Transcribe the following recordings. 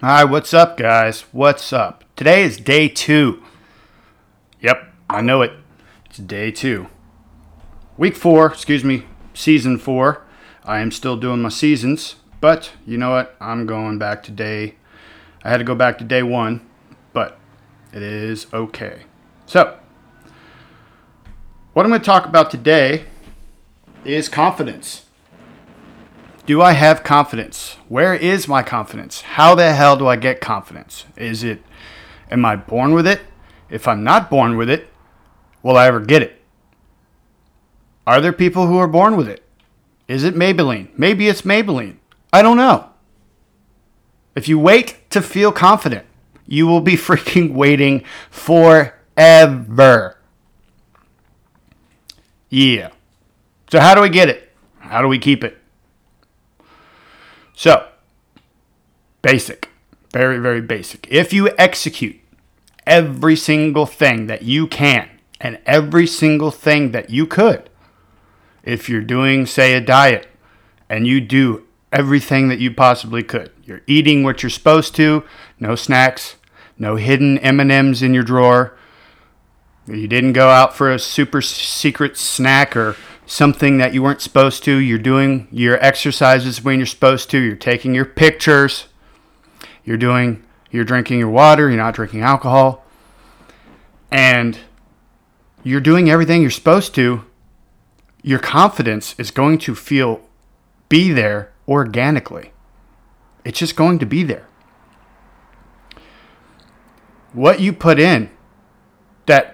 Hi, what's up, guys? What's up? Today is day two. Yep, I know it. It's day two. Week four, excuse me, season four. I am still doing my seasons, but you know what? I'm going back to day. I had to go back to day one, but it is okay. So, what I'm going to talk about today is confidence. Do I have confidence? Where is my confidence? How the hell do I get confidence? Is it, am I born with it? If I'm not born with it, will I ever get it? Are there people who are born with it? Is it Maybelline? Maybe it's Maybelline. I don't know. If you wait to feel confident, you will be freaking waiting forever. Yeah. So, how do we get it? How do we keep it? So, basic, very, very basic. If you execute every single thing that you can and every single thing that you could, if you're doing, say, a diet and you do everything that you possibly could, you're eating what you're supposed to, no snacks, no hidden M&Ms in your drawer, you didn't go out for a super secret snack or something that you weren't supposed to. You're doing your exercises when you're supposed to. You're taking your pictures. You're doing you're drinking your water, you're not drinking alcohol. And you're doing everything you're supposed to. Your confidence is going to feel be there organically. It's just going to be there. What you put in that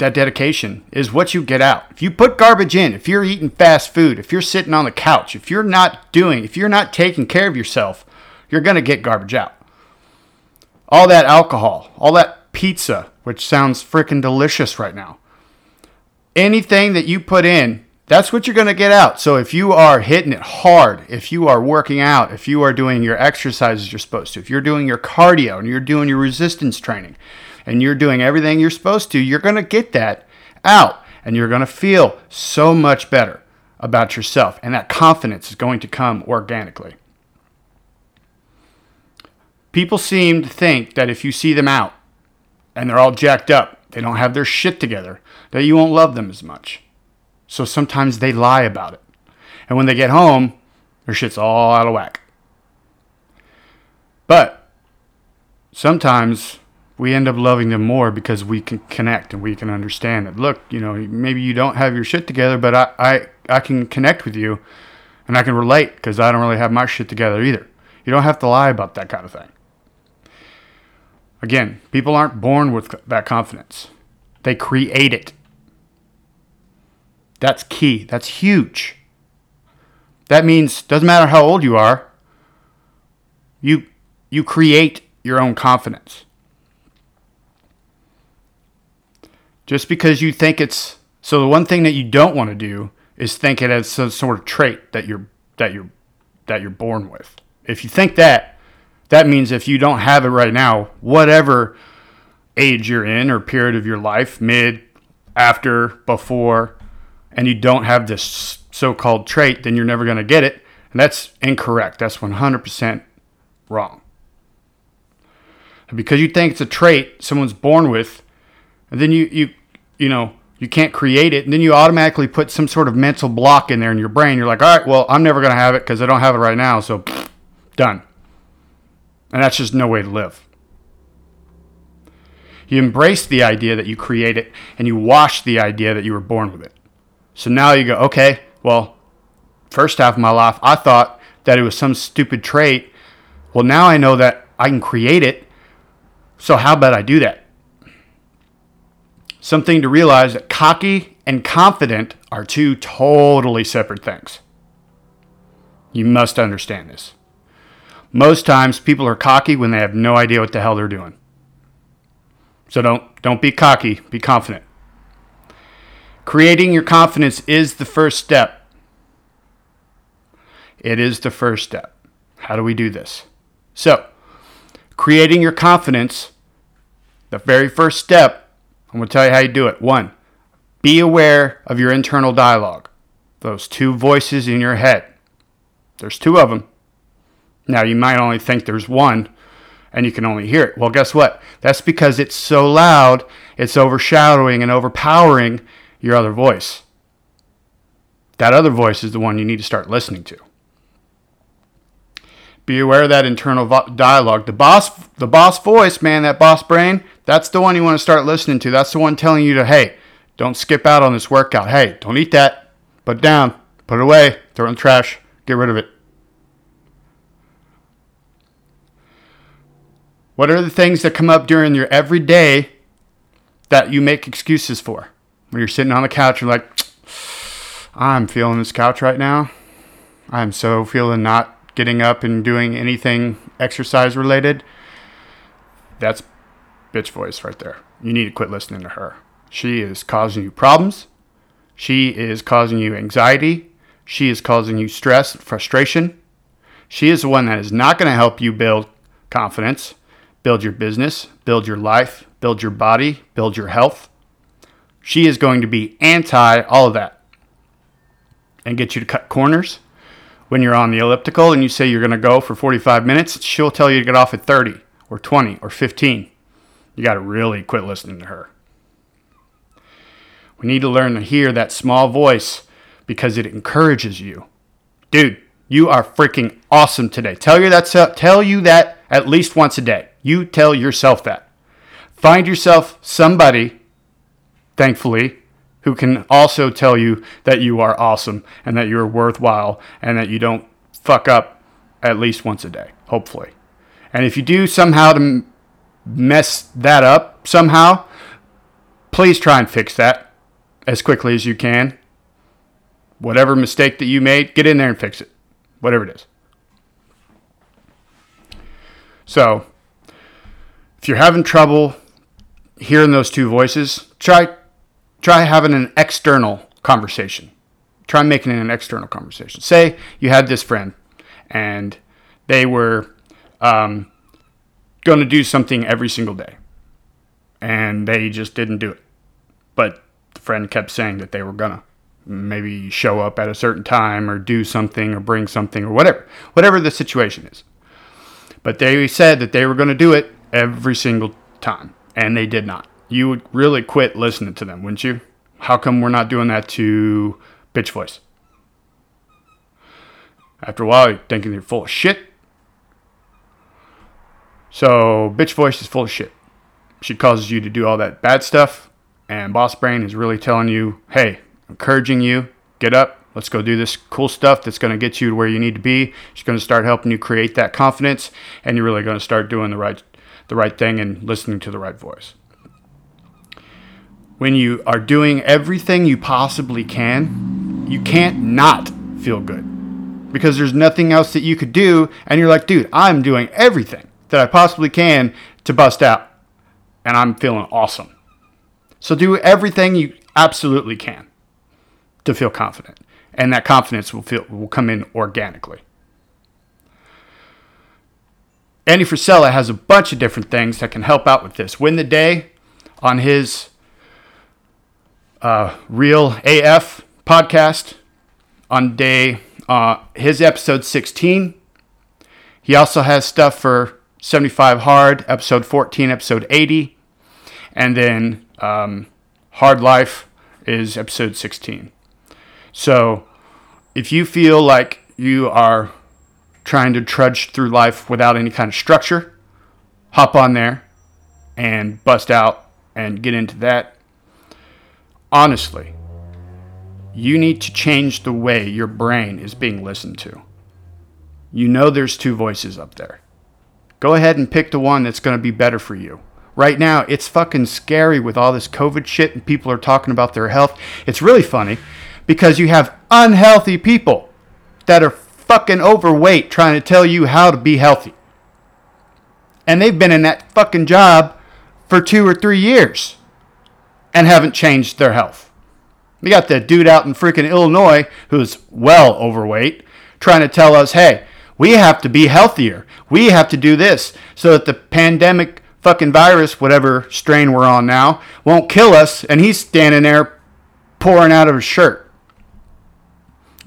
that dedication is what you get out. If you put garbage in, if you're eating fast food, if you're sitting on the couch, if you're not doing, if you're not taking care of yourself, you're going to get garbage out. All that alcohol, all that pizza, which sounds freaking delicious right now. Anything that you put in, that's what you're going to get out. So if you are hitting it hard, if you are working out, if you are doing your exercises you're supposed to, if you're doing your cardio and you're doing your resistance training, and you're doing everything you're supposed to, you're going to get that out and you're going to feel so much better about yourself. And that confidence is going to come organically. People seem to think that if you see them out and they're all jacked up, they don't have their shit together, that you won't love them as much. So sometimes they lie about it. And when they get home, their shit's all out of whack. But sometimes we end up loving them more because we can connect and we can understand that look you know maybe you don't have your shit together but i i, I can connect with you and i can relate because i don't really have my shit together either. You don't have to lie about that kind of thing. Again people aren't born with that confidence. They create it. That's key. That's huge. That means doesn't matter how old you are you you create your own confidence just because you think it's so the one thing that you don't want to do is think it as some sort of trait that you're that you're that you're born with. If you think that, that means if you don't have it right now, whatever age you're in or period of your life, mid, after, before, and you don't have this so-called trait, then you're never going to get it. And that's incorrect. That's 100% wrong. Because you think it's a trait someone's born with, and then you, you you know, you can't create it. And then you automatically put some sort of mental block in there in your brain. You're like, all right, well, I'm never going to have it because I don't have it right now. So, done. And that's just no way to live. You embrace the idea that you create it and you wash the idea that you were born with it. So now you go, okay, well, first half of my life, I thought that it was some stupid trait. Well, now I know that I can create it. So how about I do that? Something to realize that cocky and confident are two totally separate things. You must understand this. Most times people are cocky when they have no idea what the hell they're doing. So don't don't be cocky, be confident. Creating your confidence is the first step. It is the first step. How do we do this? So, creating your confidence, the very first step I'm going to tell you how you do it. One, be aware of your internal dialogue, those two voices in your head. There's two of them. Now, you might only think there's one and you can only hear it. Well, guess what? That's because it's so loud, it's overshadowing and overpowering your other voice. That other voice is the one you need to start listening to. Be aware of that internal vo- dialogue. The boss, the boss voice, man, that boss brain, that's the one you want to start listening to. That's the one telling you to, hey, don't skip out on this workout. Hey, don't eat that. Put it down. Put it away. Throw it in the trash. Get rid of it. What are the things that come up during your everyday that you make excuses for? When you're sitting on the couch, you're like, I'm feeling this couch right now. I'm so feeling not getting up and doing anything exercise related. That's bitch voice right there. You need to quit listening to her. She is causing you problems. She is causing you anxiety. She is causing you stress, frustration. She is the one that is not going to help you build confidence build your business, build your life, build your body, build your health. She is going to be anti all of that and get you to cut corners. When you're on the elliptical and you say you're going to go for 45 minutes, she'll tell you to get off at 30 or 20 or 15. You got to really quit listening to her. We need to learn to hear that small voice because it encourages you. Dude, you are freaking awesome today. Tell you that tell you that at least once a day. You tell yourself that. Find yourself somebody, thankfully, who can also tell you that you are awesome and that you're worthwhile and that you don't fuck up at least once a day, hopefully. And if you do somehow to mess that up somehow, please try and fix that as quickly as you can. Whatever mistake that you made, get in there and fix it, whatever it is. So, if you're having trouble hearing those two voices, try try having an external conversation. Try making it an external conversation. Say you had this friend and they were um, going to do something every single day and they just didn't do it. But the friend kept saying that they were going to maybe show up at a certain time or do something or bring something or whatever, whatever the situation is. But they said that they were going to do it every single time, and they did not. You would really quit listening to them, wouldn't you? How come we're not doing that to Bitch Voice? After a while, you're thinking you're full of shit. So, Bitch Voice is full of shit. She causes you to do all that bad stuff, and Boss Brain is really telling you, hey, encouraging you, get up, let's go do this cool stuff that's going to get you to where you need to be. She's going to start helping you create that confidence, and you're really going to start doing the right the right thing and listening to the right voice. When you are doing everything you possibly can, you can't not feel good because there's nothing else that you could do. And you're like, dude, I'm doing everything that I possibly can to bust out, and I'm feeling awesome. So do everything you absolutely can to feel confident, and that confidence will feel will come in organically. Andy Frisella has a bunch of different things that can help out with this. Win the day on his uh, Real AF podcast on day uh, his episode 16. He also has stuff for 75 Hard, episode 14, episode 80, and then um, Hard Life is episode 16. So if you feel like you are trying to trudge through life without any kind of structure, hop on there and bust out and get into that. Honestly, you need to change the way your brain is being listened to. You know there's two voices up there. Go ahead and pick the one that's going to be better for you. Right now, it's fucking scary with all this COVID shit and people are talking about their health. It's really funny because you have unhealthy people that are fucking overweight trying to tell you how to be healthy. And they've been in that fucking job for two or three years and haven't changed their health. We got the dude out in freaking Illinois who's well overweight trying to tell us, hey, we have to be healthier. We have to do this so that the pandemic fucking virus, whatever strain we're on now, won't kill us. And he's standing there pouring out of his shirt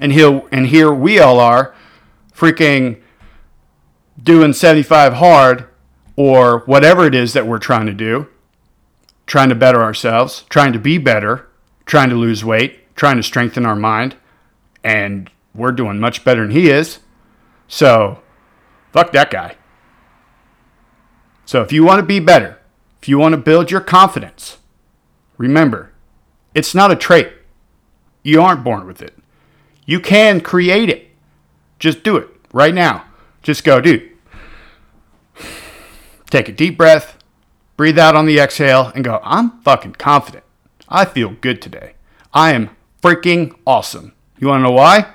and he'll and here we all are freaking doing 75 hard or whatever it is that we're trying to do, trying to better ourselves, trying to be better, trying to lose weight, trying to strengthen our mind, and we're doing much better than he is. So, fuck that guy. So, if you want to be better, if you want to build your confidence, remember, it's not a trait. You aren't born with it. You can create it. Just do it right now. Just go, dude. Take a deep breath, breathe out on the exhale, and go, I'm fucking confident. I feel good today. I am freaking awesome. You want to know why?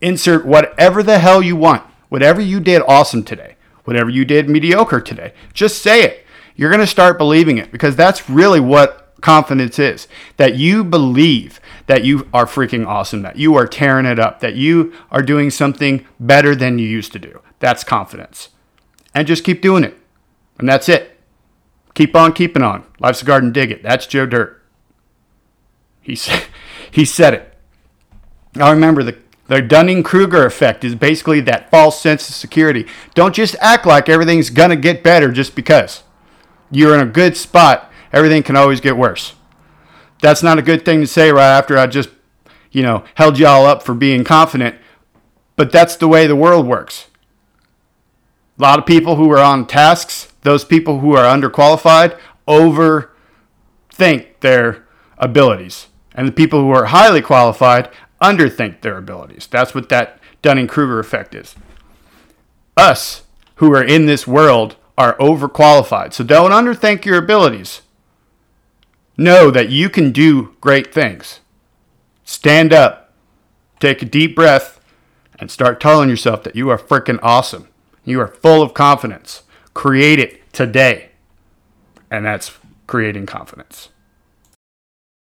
Insert whatever the hell you want. Whatever you did awesome today. Whatever you did mediocre today. Just say it. You're going to start believing it because that's really what confidence is. That you believe that you are freaking awesome, that you are tearing it up, that you are doing something better than you used to do. That's confidence. And just keep doing it. And that's it. Keep on keeping on. Life's a garden, dig it. That's Joe Dirt. He said, he said it. I remember, the, the Dunning Kruger effect is basically that false sense of security. Don't just act like everything's going to get better just because. You're in a good spot, everything can always get worse. That's not a good thing to say right after I just, you know, held y'all up for being confident, but that's the way the world works. A lot of people who are on tasks, those people who are underqualified, overthink their abilities. And the people who are highly qualified underthink their abilities. That's what that Dunning Kruger effect is. Us who are in this world are overqualified. So don't underthink your abilities. Know that you can do great things. Stand up, take a deep breath, and start telling yourself that you are freaking awesome. You are full of confidence. Create it today. And that's creating confidence.